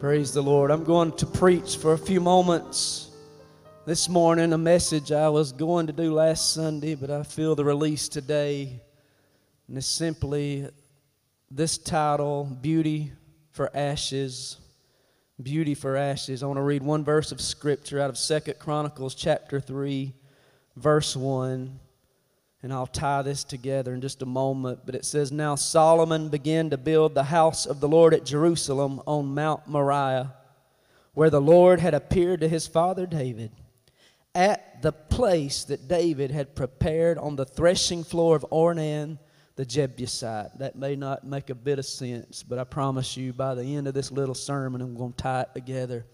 Praise the Lord. I'm going to preach for a few moments this morning a message I was going to do last Sunday, but I feel the release today. And it's simply this title Beauty for Ashes. Beauty for Ashes. I want to read one verse of Scripture out of Second Chronicles chapter 3, verse 1. And I'll tie this together in just a moment. But it says, Now Solomon began to build the house of the Lord at Jerusalem on Mount Moriah, where the Lord had appeared to his father David, at the place that David had prepared on the threshing floor of Ornan the Jebusite. That may not make a bit of sense, but I promise you by the end of this little sermon, I'm going to tie it together.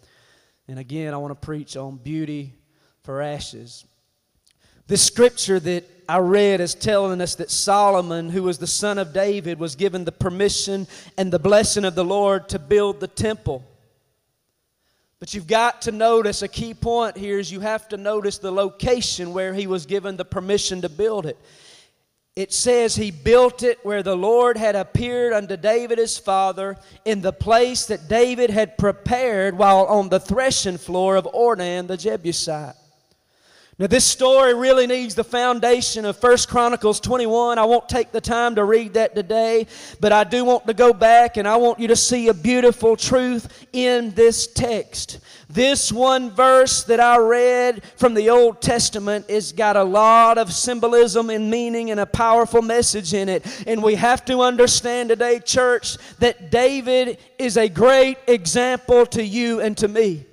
And again, I want to preach on beauty for ashes. This scripture that I read is telling us that Solomon, who was the son of David, was given the permission and the blessing of the Lord to build the temple. But you've got to notice a key point here is you have to notice the location where he was given the permission to build it. It says he built it where the Lord had appeared unto David his father in the place that David had prepared while on the threshing floor of Ornan the Jebusite. Now, this story really needs the foundation of First Chronicles 21. I won't take the time to read that today, but I do want to go back and I want you to see a beautiful truth in this text. This one verse that I read from the Old Testament has got a lot of symbolism and meaning and a powerful message in it. And we have to understand today, church, that David is a great example to you and to me.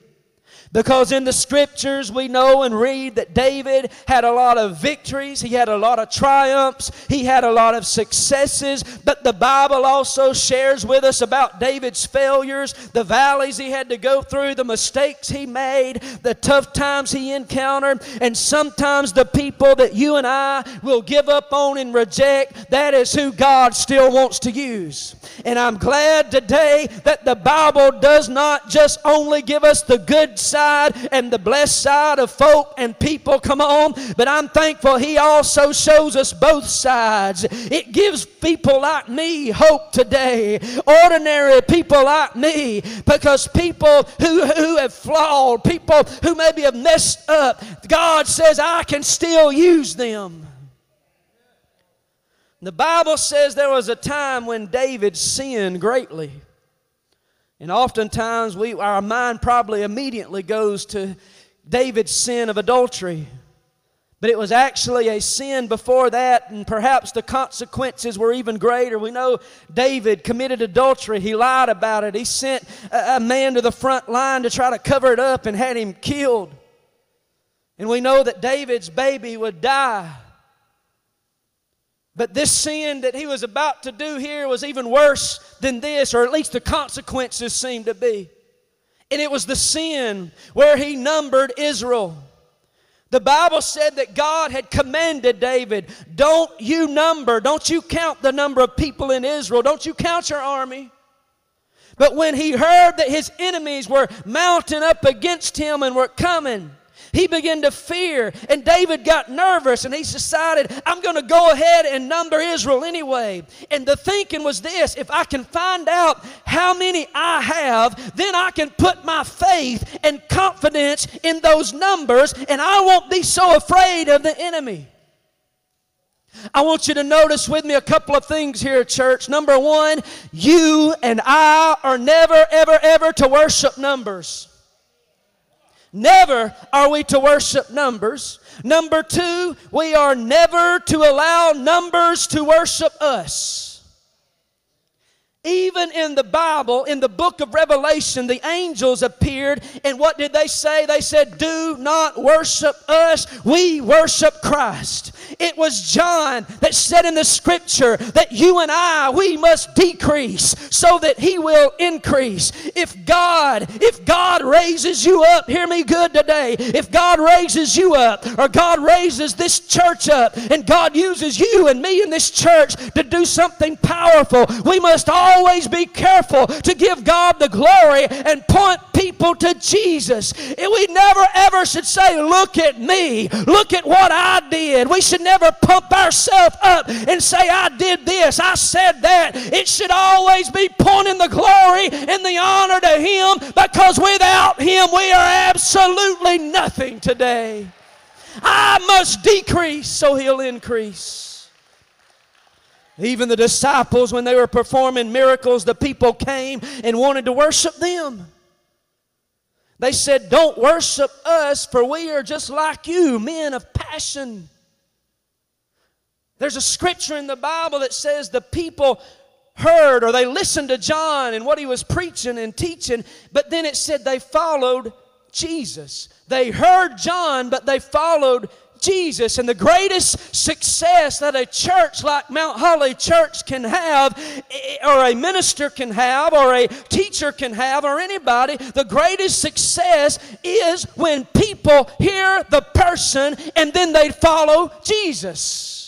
Because in the scriptures we know and read that David had a lot of victories, he had a lot of triumphs, he had a lot of successes, but the Bible also shares with us about David's failures, the valleys he had to go through, the mistakes he made, the tough times he encountered, and sometimes the people that you and I will give up on and reject, that is who God still wants to use. And I'm glad today that the Bible does not just only give us the good side side and the blessed side of folk and people come on, but I'm thankful He also shows us both sides. It gives people like me hope today, ordinary people like me, because people who, who have flawed, people who maybe have messed up, God says, I can still use them. The Bible says there was a time when David sinned greatly. And oftentimes we, our mind probably immediately goes to David's sin of adultery. But it was actually a sin before that, and perhaps the consequences were even greater. We know David committed adultery. He lied about it. He sent a, a man to the front line to try to cover it up and had him killed. And we know that David's baby would die. But this sin that he was about to do here was even worse than this, or at least the consequences seemed to be. And it was the sin where he numbered Israel. The Bible said that God had commanded David, Don't you number, don't you count the number of people in Israel, don't you count your army. But when he heard that his enemies were mounting up against him and were coming, he began to fear, and David got nervous, and he decided, I'm going to go ahead and number Israel anyway. And the thinking was this if I can find out how many I have, then I can put my faith and confidence in those numbers, and I won't be so afraid of the enemy. I want you to notice with me a couple of things here, church. Number one, you and I are never, ever, ever to worship numbers. Never are we to worship numbers. Number two, we are never to allow numbers to worship us. Even in the Bible, in the book of Revelation, the angels appeared, and what did they say? They said, Do not worship us, we worship Christ. It was John that said in the scripture that you and I, we must decrease so that He will increase. If God, if God raises you up, hear me good today, if God raises you up, or God raises this church up, and God uses you and me in this church to do something powerful, we must always be careful to give God the glory and point people to Jesus. And we never ever should say, Look at me, look at what I did. We should never pump ourselves up and say, I did this, I said that. It should always be pointing the glory and the honor to Him because without Him we are absolutely nothing today. I must decrease so He'll increase. Even the disciples, when they were performing miracles, the people came and wanted to worship them. They said, Don't worship us, for we are just like you, men of passion. There's a scripture in the Bible that says the people heard or they listened to John and what he was preaching and teaching, but then it said they followed Jesus. They heard John, but they followed Jesus. And the greatest success that a church like Mount Holly Church can have, eh, or a minister can have, or a teacher can have, or anybody, the greatest success is when people hear the person and then they follow Jesus.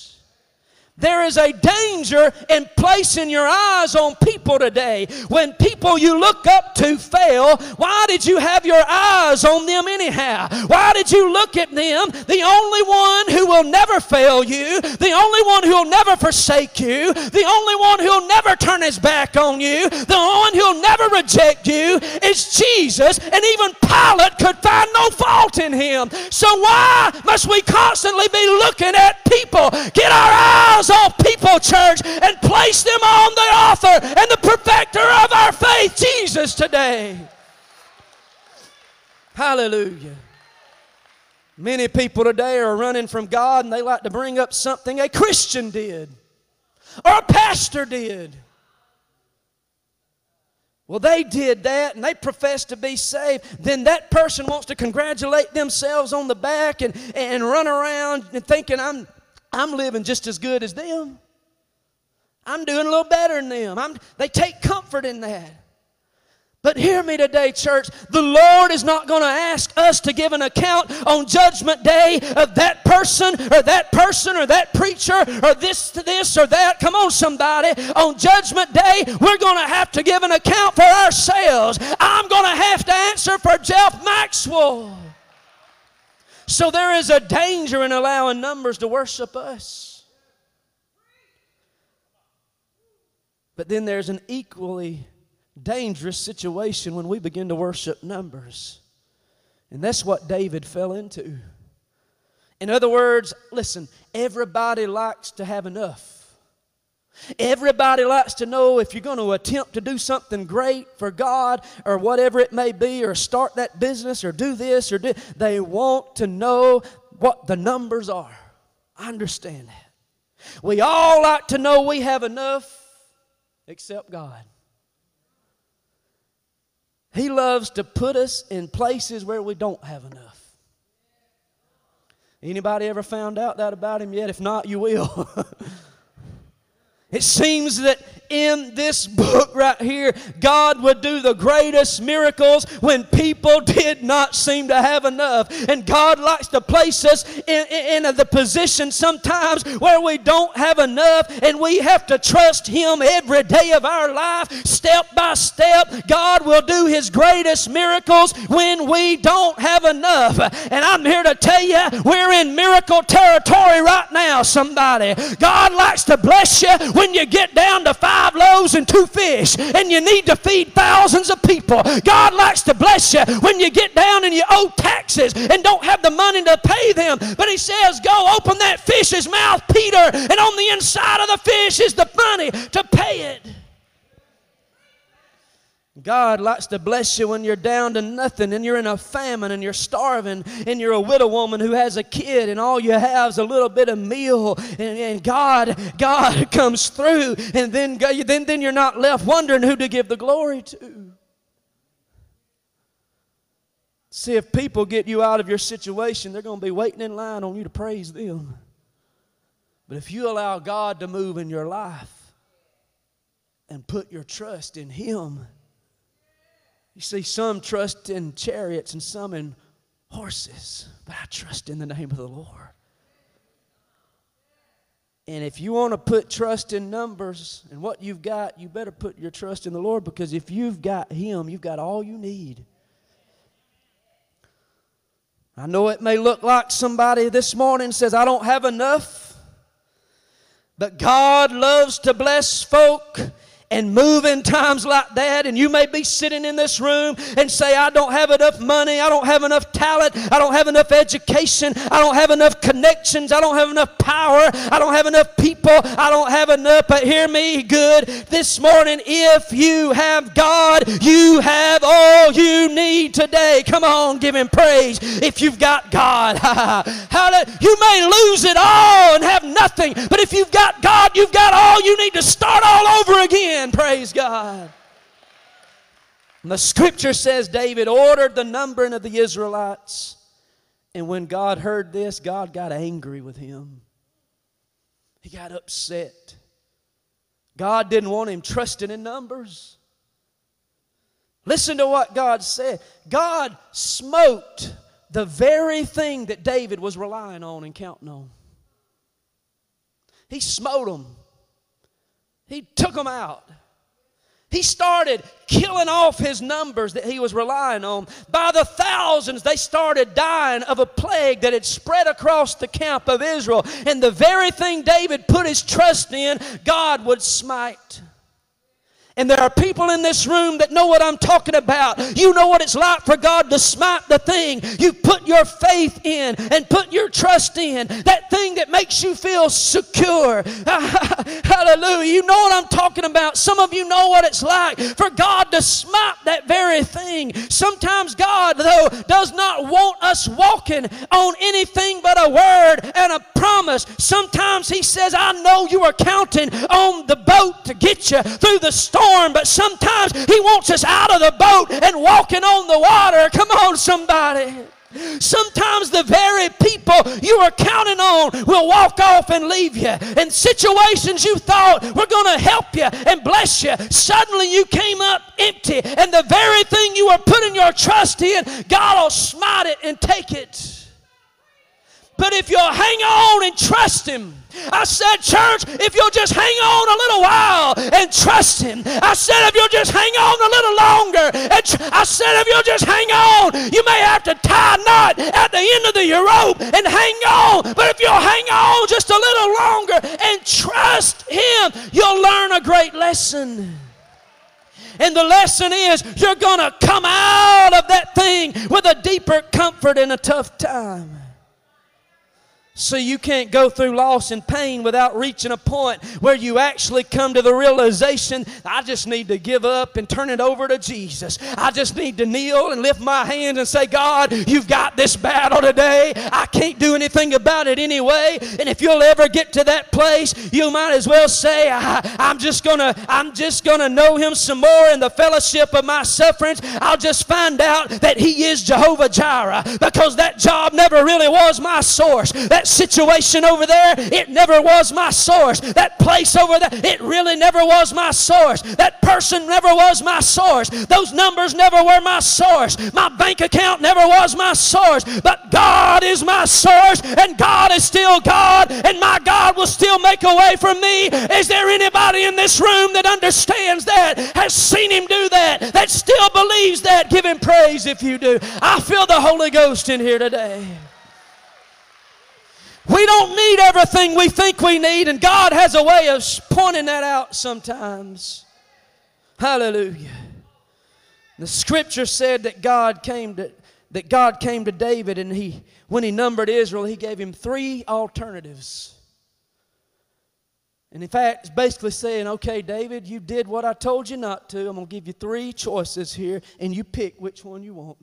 There is a danger in placing your eyes on people today. When people you look up to fail, why did you have your eyes on them anyhow? Why did you look at them? The only one who will never fail you, the only one who will never forsake you, the only one who will never turn his back on you, the one who will never reject you is Jesus. And even Pilate could find no fault in him. So why must we constantly be looking at people? Get our eyes eyes off people, church, and place them on the author and the perfecter of our faith, Jesus, today. Hallelujah. Many people today are running from God and they like to bring up something a Christian did or a pastor did. Well, they did that and they profess to be saved. Then that person wants to congratulate themselves on the back and, and run around and thinking, I'm, I'm living just as good as them. I'm doing a little better than them. I'm, they take comfort in that. But hear me today, church. The Lord is not going to ask us to give an account on Judgment Day of that person or that person or that preacher or this, to this or that. Come on, somebody. On Judgment Day, we're going to have to give an account for ourselves. I'm going to have to answer for Jeff Maxwell. So there is a danger in allowing numbers to worship us. But then there's an equally dangerous situation when we begin to worship numbers. And that's what David fell into. In other words, listen, everybody likes to have enough. Everybody likes to know if you're going to attempt to do something great for God or whatever it may be, or start that business or do this or do. They want to know what the numbers are. I understand that. We all like to know we have enough, except God. He loves to put us in places where we don't have enough. Anybody ever found out that about him yet? If not, you will. It seems that in this book right here, God would do the greatest miracles when people did not seem to have enough. And God likes to place us in, in, in, the position sometimes where we don't have enough and we have to trust Him every day of our life, step by step. God will do His greatest miracles when we don't have enough. And I'm here to tell you, we're in miracle territory right now, somebody. God likes to bless you when you get down to five five loaves and two fish and you need to feed thousands of people. God likes to bless you when you get down and you owe taxes and don't have the money to pay them. But He says, Go open that fish's mouth, Peter, and on the inside of the fish is the money to pay it. God likes to bless you when you're down to nothing and you're in a famine and you're starving and you're a widow woman who has a kid and all you have is a little bit of meal and, and God, God comes through and then, then, then you're not left wondering who to give the glory to. See, if people get you out of your situation, they're going to be waiting in line on you to praise them. But if you allow God to move in your life and put your trust in Him, you see, some trust in chariots and some in horses, but I trust in the name of the Lord. And if you want to put trust in numbers and what you've got, you better put your trust in the Lord because if you've got Him, you've got all you need. I know it may look like somebody this morning says, I don't have enough. But God loves to bless folk and move in times like that. And you may be sitting in this room and say, I don't have enough money, I don't have enough talent, I don't have enough education, I don't have enough connections, I don't have enough power, I don't have enough people, I don't have enough. But hear me good this morning if you have God, you have all you need today. Come on, give Him praise if you've got God. you may lose it all and have nothing, but if you've got God, you've got all you need to start all over again Praise God. And the scripture says David ordered the numbering of the Israelites. And when God heard this, God got angry with him. He got upset. God didn't want him trusting in numbers. Listen to what God said. God smote the very thing that David was relying on and counting on. He smote them. He took them out. He started killing off his numbers that he was relying on. By the thousands, they started dying of a plague that had spread across the camp of Israel. And the very thing David put his trust in, God would smite. And there are people in this room that know what I'm talking about. You know what it's like for God to smite the thing you put your faith in and put your trust in. That thing that makes you feel secure. Hallelujah. You know what I'm talking about. Some of you know what it's like for God to smite that very thing. Sometimes God, though, does not want us walking on anything but a word and a promise. Sometimes He says, I know you are counting on the boat to get you through the storm storm, but sometimes He wants us out of the boat and walking on the water. Come on, somebody. Sometimes the very people you are counting on will walk off and leave you. And situations you thought were going to help you and bless you, suddenly you came up empty. And the very thing you were putting your trust in, God will smite it and take it. But if you'll hang on and trust Him, I said, church, if you'll just hang on a little while and trust Him. I said, if you'll just hang on a little longer. And tr- I said, if you'll just hang on, you may have to tie a knot at the end of the rope and hang on. But if you'll hang on just a little longer and trust Him, you'll learn a great lesson. And the lesson is you're going to come out of that thing with a deeper comfort in a tough time. So you can't go through loss and pain without reaching a point where you actually come to the realization I just need to give up and turn it over to Jesus. I just need to kneel and lift my hands and say, God, you've got this battle today. I can't do anything about it anyway. And if you'll ever get to that place, you might as well say, I, am just gonna, I'm just gonna know him some more in the fellowship of my sufferings. I'll just find out that he is Jehovah Jireh because that job never really was my source. That that situation over there, it never was my source. That place over there, it really never was my source. That person never was my source. Those numbers never were my source. My bank account never was my source. But God is my source, and God is still God, and my God will still make a way for me. Is there anybody in this room that understands that, has seen Him do that, that still believes that? Give Him praise if you do. I feel the Holy Ghost in here today. We don't need everything we think we need, and God has a way of pointing that out sometimes. Hallelujah. The scripture said that God came to that God came to David and he when he numbered Israel, he gave him three alternatives. And in fact, it's basically saying, okay, David, you did what I told you not to. I'm going to give you three choices here, and you pick which one you want.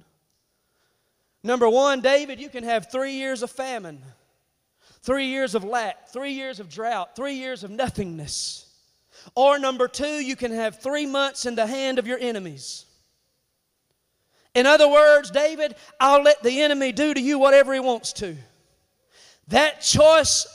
Number one, David, you can have three years of famine three years of lack, three years of drought, three years of nothingness. Or number two, you can have three months in the hand of your enemies. In other words, David, I'll let the enemy do to you whatever he wants to. That choice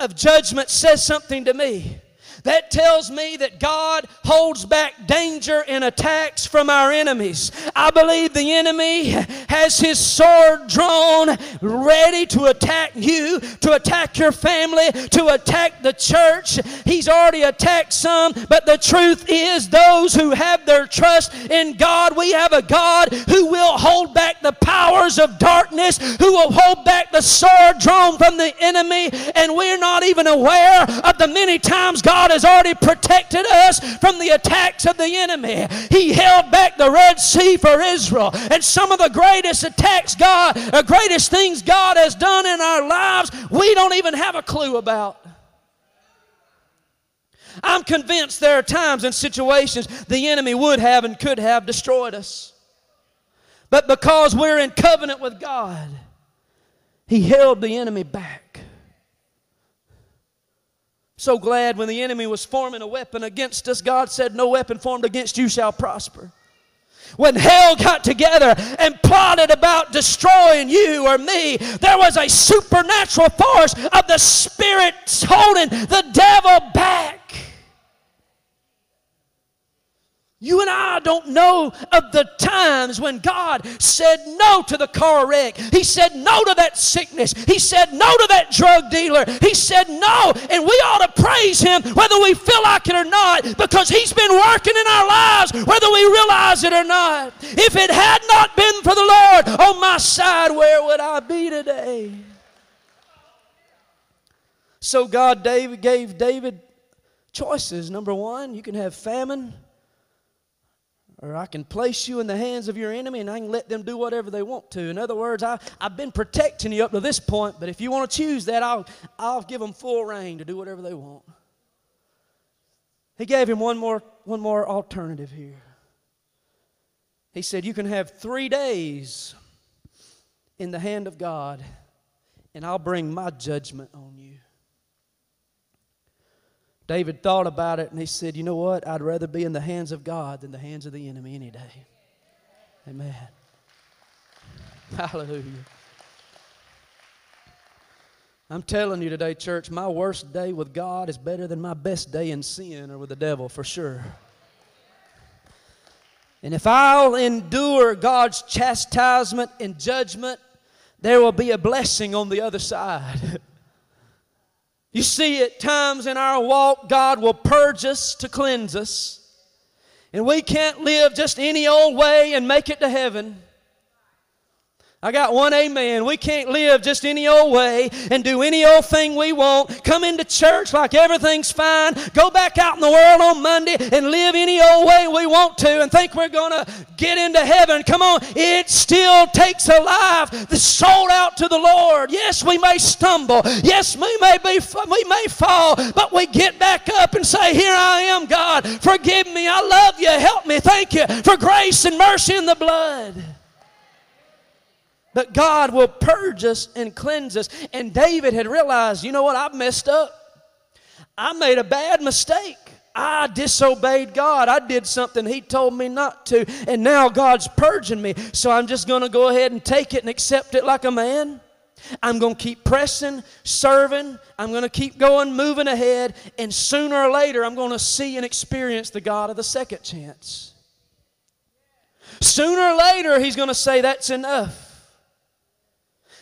of judgment says something to me. That tells me that God holds back danger and attacks from our enemies. I believe the enemy has his sword drawn, ready to attack you, to attack your family, to attack the church. He's already attacked some, but the truth is, those who have their trust in God, we have a God who will hold back the powers of darkness who will hold back the sword drawn from the enemy, and we're not even aware of the many times God has already protected us from the attacks of the enemy. He held back the Red Sea for Israel, and some of the greatest attacks God, the greatest things God has done in our lives, we don't even have a clue about. I'm convinced there are times and situations the enemy would have and could have destroyed us. But because we're in covenant with God, He held the enemy back. So glad when the enemy was forming a weapon against us, God said, No weapon formed against you shall prosper. When hell got together and plotted about destroying you or me, there was a supernatural force of the Spirit holding the devil back. You and I don't know of the times when God said no to the car wreck. He said no to that sickness. He said no to that drug dealer. He said no. And we ought to praise Him whether we feel like it or not because He's been working in our lives whether we realize it or not. If it had not been for the Lord on my side, where would I be today? So God David gave David choices. Number one, you can have famine or I can place you in the hands of your enemy and I can let them do whatever they want to. In other words, I, I've been protecting you up to this point, but if you want to choose that, I'll, I'll give them full rein to do whatever they want. He gave him one more, one more alternative here. He said, You can have three days in the hand of God, and I'll bring my judgment on you. David thought about it and he said, You know what? I'd rather be in the hands of God than the hands of the enemy any day. Amen. Hallelujah. I'm telling you today, church, my worst day with God is better than my best day in sin or with the devil, for sure. And if I'll endure God's chastisement and judgment, there will be a blessing on the other side. You see, at times in our walk, God will purge us to cleanse us. And we can't live just any old way and make it to heaven. I got one amen. We can't live just any old way and do any old thing we want. Come into church like everything's fine. Go back out in the world on Monday and live any old way we want to and think we're going to get into heaven. Come on. It still takes a life that's sold out to the Lord. Yes, we may stumble. Yes, we may be we may fall, but we get back up and say, "Here I am, God. Forgive me. I love you. Help me. Thank you for grace and mercy in the blood." But God will purge us and cleanse us. And David had realized, you know what, I've messed up. I made a bad mistake. I disobeyed God. I did something He told me not to. And now God's purging me. So I'm just going to go ahead and take it and accept it like a man. I'm going to keep pressing, serving. I'm going to keep going, moving ahead. And sooner or later, I'm going to see and experience the God of the second chance. Sooner or later, He's going to say, That's enough.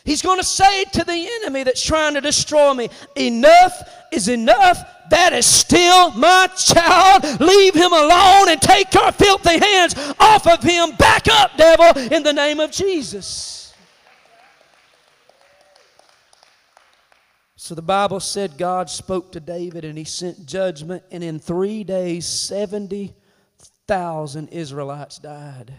He's going to say to the enemy that's trying to destroy me, Enough is enough. That is still my child. Leave him alone and take your filthy hands off of him. Back up, devil, in the name of Jesus. So the Bible said God spoke to David and he sent judgment, and in three days, 70,000 Israelites died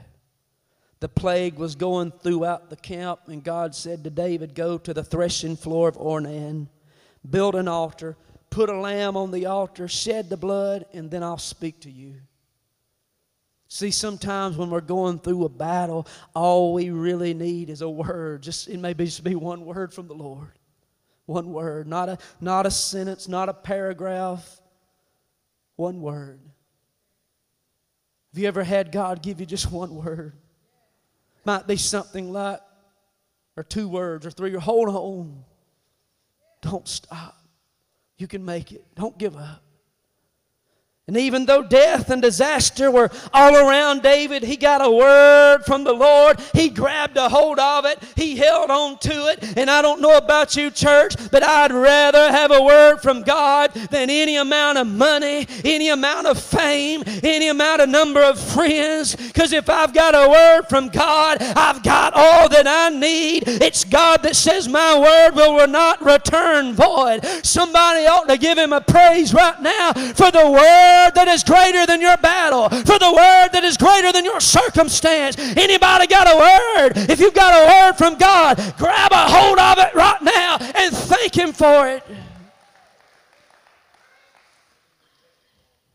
the plague was going throughout the camp, and God said to David, Go to the threshing floor of Ornan, build an altar, put a lamb on the altar, shed the blood, and then I'll speak to you. See, sometimes when we're going through a battle, all we really need is a word. Just it may be just be one word from the Lord. One word, not a not a sentence, not a paragraph. One word. Have you ever had God give you just one word? Might be something like, or two words, or three, or hold on. Don't stop. You can make it. Don't give up. And even though death and disaster were all around David, he got a word from the Lord. He grabbed a hold of it. He held on to it. And I don't know about you, church, but I'd rather have a word from God than any amount of money, any amount of fame, any amount of number of friends. Because if I've got a word from God, I've got all that I need. It's God that says my word will not return void. Somebody ought to give him a praise right now for the word word that is greater than your battle, for the word that is greater than your circumstance. Anybody got a word? If you've got a word from God, grab a hold of it right now and thank Him for it.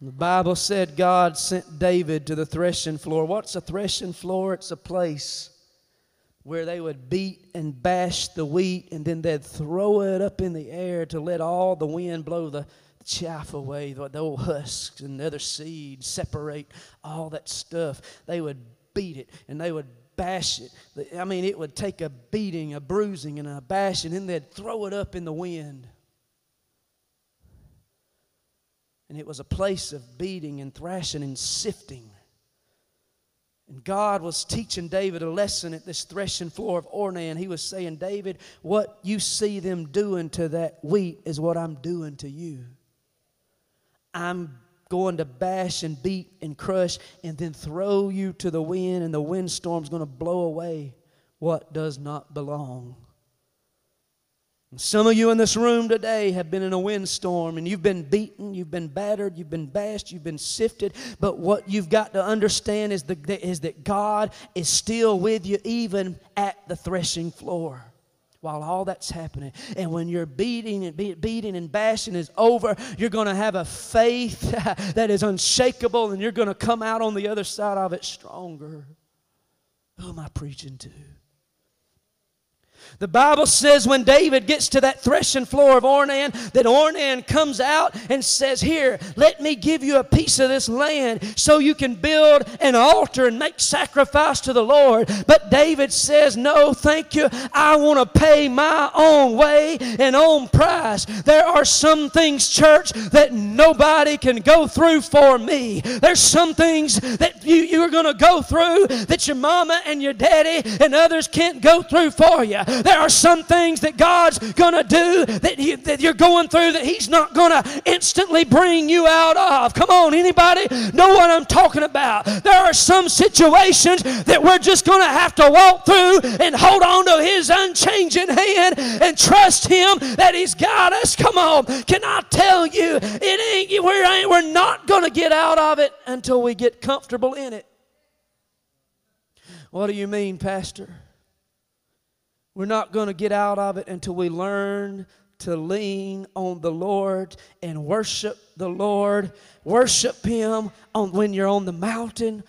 The Bible said God sent David to the threshing floor. What's a threshing floor? It's a place where they would beat and bash the wheat and then they'd throw it up in the air to let all the wind blow the chaff away, the old husks and the other seeds, separate all that stuff. They would beat it and they would bash it. I mean, it would take a beating, a bruising, and a bashing, and they'd throw it up in the wind. And it was a place of beating and thrashing and sifting. And God was teaching David a lesson at this threshing floor of Ornan. He was saying, David, what you see them doing to that wheat is what I'm doing to you. I'm going to bash and beat and crush and then throw you to the wind, and the windstorm's going to blow away what does not belong. Some of you in this room today have been in a windstorm and you've been beaten, you've been battered, you've been bashed, you've been sifted. But what you've got to understand is, the, is that God is still with you even at the threshing floor while all that's happening. And when your beating and be, beating and bashing is over, you're going to have a faith that is unshakable and you're going to come out on the other side of it stronger. Who am I preaching to? The Bible says when David gets to that threshing floor of Ornan, that Ornan comes out and says, Here, let me give you a piece of this land so you can build an altar and make sacrifice to the Lord. But David says, No, thank you. I want to pay my own way and own price. There are some things, church, that nobody can go through for me. There's some things that you, you're going to go through that your mama and your daddy and others can't go through for you. There are some things that God's going to do that, you, that you're going through that He's not going to instantly bring you out of. Come on, anybody know what I'm talking about? There are some situations that we're just going to have to walk through and hold on to His unchanging hand and trust Him that He's got us. Come on, can I tell you, it ain't, we're, ain't, we're not going to get out of it until we get comfortable in it. What do you mean, Pastor? We're not going to get out of it until we learn to lean on the Lord and worship the Lord. Worship Him on, when you're on the mountain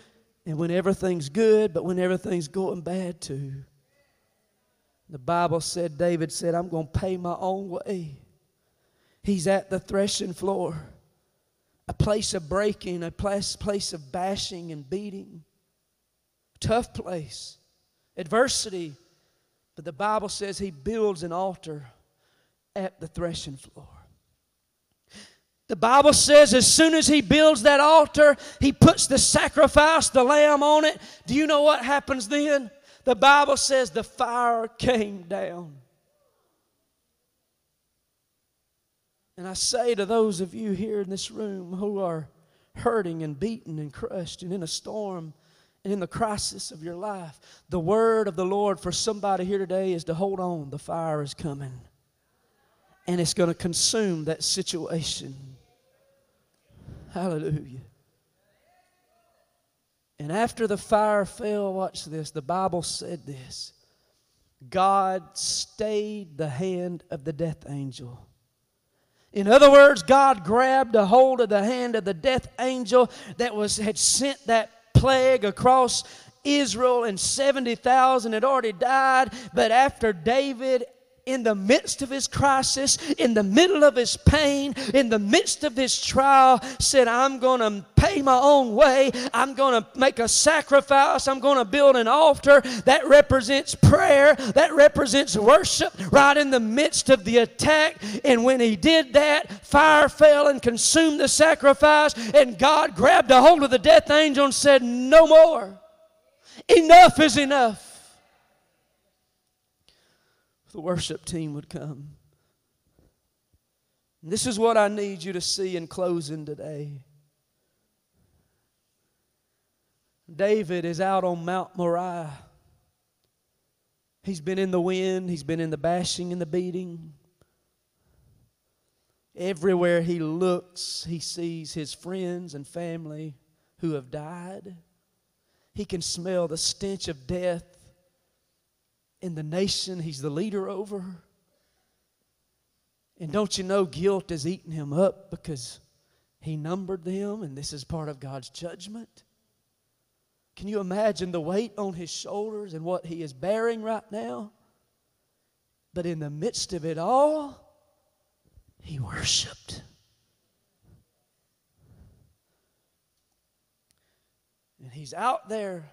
and when everything's good, but when everything's going bad too. The Bible said, David said, I'm going to pay my own way. He's at the threshing floor, a place of breaking, a place, place of bashing and beating. Tough place. Adversity but the Bible says he builds an altar at the threshing floor. The Bible says as soon as he builds that altar, he puts the sacrifice, the lamb on it. Do you know what happens then? The Bible says the fire came down. And I say to those of you here in this room who are hurting and beaten and crushed and in a storm, in the crisis of your life, the word of the Lord for somebody here today is to hold on. The fire is coming. And it's going to consume that situation. Hallelujah. And after the fire fell, watch this, the Bible said this God stayed the hand of the death angel. In other words, God grabbed a hold of the hand of the death angel that was had sent that plague across Israel, and 70,000 had already died. But after David in the midst of his crisis, in the middle of his pain, in the midst of his trial, said, I'm going to pay my own way. I'm going to make a sacrifice. I'm going to build an altar. That represents prayer. That represents worship right in the midst of the attack. And when he did that, fire fell and consumed the sacrifice. And God grabbed a hold of the death angel and said, No more. Enough is enough the worship team would come. And this is what I need you to see in closing today. David is out on Mount Moriah. He's been in the wind, he's been in the bashing and the beating. Everywhere he looks, he sees his friends and family who have died. He can smell the stench of death in the nation he's the leader over. And don't you know guilt is eating him up because he numbered them and this is part of God's judgment? Can you imagine the weight on his shoulders and what he is bearing right now? But in the midst of it all, he worshiped. And he's out there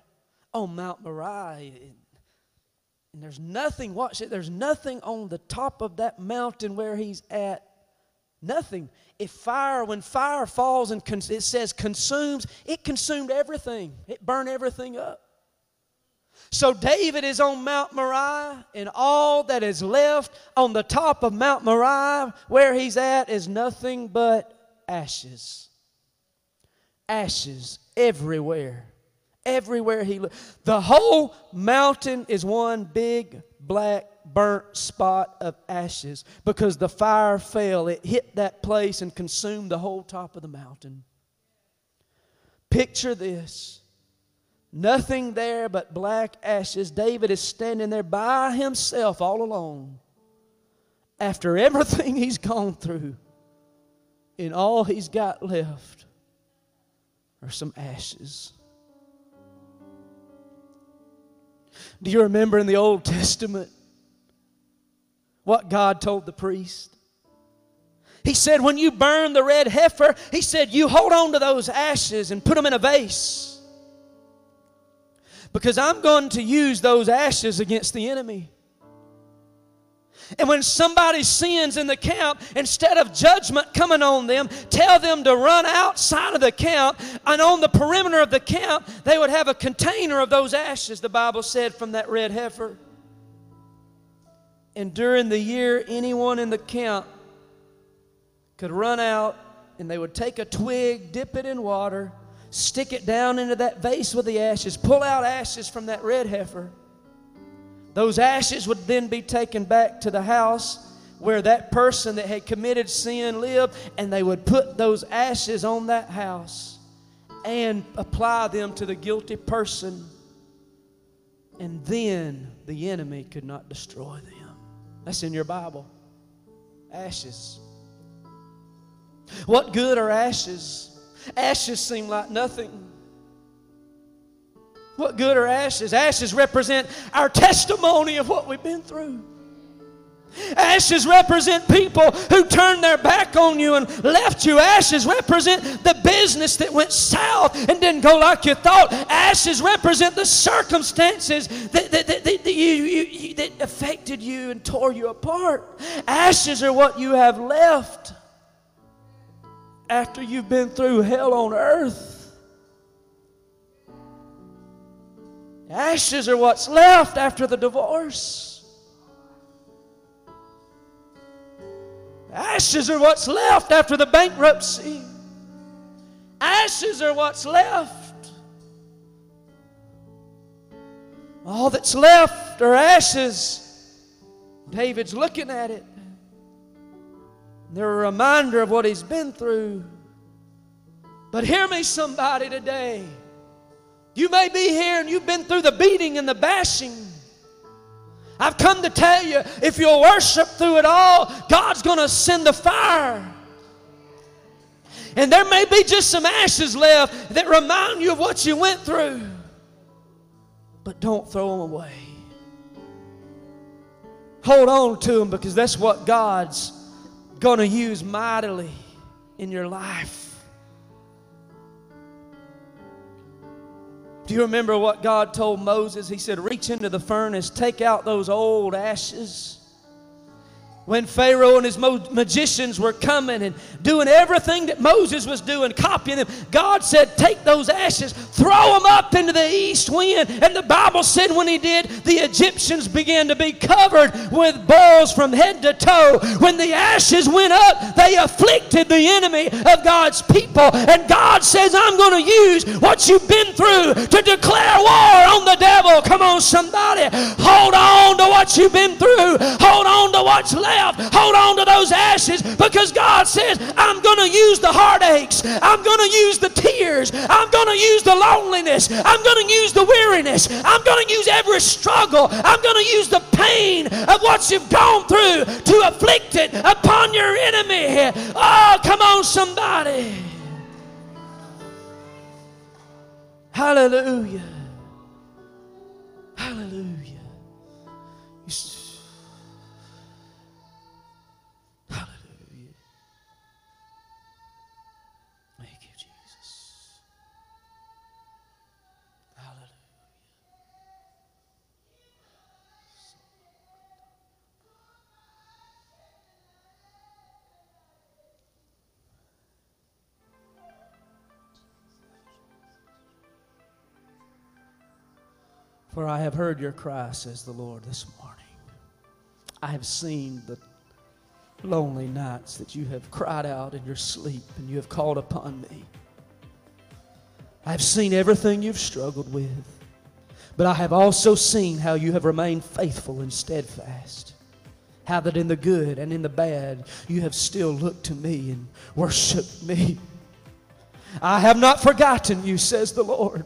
on Mount Moriah. And there's nothing, watch it, there's nothing on the top of that mountain where he's at. Nothing. If fire, when fire falls and it says consumes, it consumed everything, it burned everything up. So David is on Mount Moriah, and all that is left on the top of Mount Moriah, where he's at, is nothing but ashes. Ashes everywhere everywhere he looked. The whole mountain is one big black burnt spot of ashes because the fire fell. It hit that place and consumed the whole top of the mountain. Picture this. Nothing there but black ashes. David is standing there by himself, all alone, after everything he's gone through, and all he's got left are some ashes. Do you remember in the Old Testament what God told the priest? He said, When you burn the red heifer, He said, You hold on to those ashes and put them in a vase. Because I'm going to use those ashes against the enemy. And when somebody sins in the camp, instead of judgment coming on them, tell them to run outside of the camp. And on the perimeter of the camp, they would have a container of those ashes, the Bible said, from that red heifer. And during the year, anyone in the camp could run out and they would take a twig, dip it in water, stick it down into that vase with the ashes, pull out ashes from that red heifer those ashes would then be taken back to the house where that person that had committed sin lived, and they would put those ashes on that house and apply them to the guilty person. And then the enemy could not destroy them. That's in your Bible. Ashes. What good are ashes? Ashes seem like nothing. What good are ashes? Ashes represent our testimony of what we've been through. Ashes represent people who turned their back on you and left you. Ashes represent the business that went south and didn't go like you thought. Ashes represent the circumstances that, that, that, that, you, you, that affected you and tore you apart. Ashes are what you have left after you've been through hell on earth. Ashes are what's left after the divorce. Ashes are what's left after the bankruptcy. Ashes are what's left. All that's left are ashes. David's looking at it. They're a reminder of what he's been through. But hear me, somebody, today. You may be here and you've been through the beating and the bashing. I've come to tell you if you'll worship through it all, God's going to send the fire. And there may be just some ashes left that remind you of what you went through. But don't throw them away. Hold on to them because that's what God's going to use mightily in your life. Do you remember what God told Moses? He said, Reach into the furnace, take out those old ashes when Pharaoh and his magicians were coming and doing everything that Moses was doing, copying them, God said, Take those ashes, throw them up into the east wind. And the Bible said, when he did, the Egyptians began to be covered with boils from head to toe. When the ashes went up, they afflicted the enemy of God's people. And God says, I'm going to use what you've been through to declare war on the devil. Come on, somebody. Hold on to what you've been through, hold on to what's left Hold on to those ashes because God says, I'm going to use the heartaches. I'm going to use the tears. I'm going to use the loneliness. I'm going to use the weariness. I'm going to use every struggle. I'm going to use the pain of what you've gone through to afflict it upon your enemy. Oh, come on, somebody. Hallelujah. Hallelujah. For I have heard your cry, says the Lord, this morning. I have seen the lonely nights that you have cried out in your sleep and you have called upon me. I've seen everything you've struggled with, but I have also seen how you have remained faithful and steadfast. How that in the good and in the bad, you have still looked to me and worshiped me. I have not forgotten you, says the Lord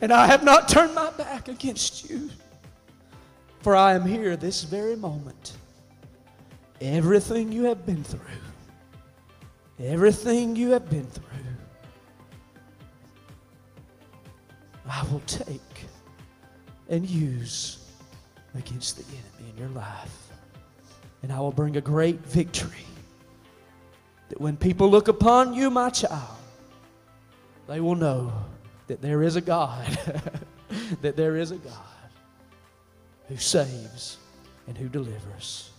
and I have not turned my back against you. For I am here this very moment. Everything you have been through, everything you have been through, I will take and use against the enemy in your life. And I will bring a great victory. That when people look upon you, my child, they will know that there is a God, that there is a God who saves and who delivers.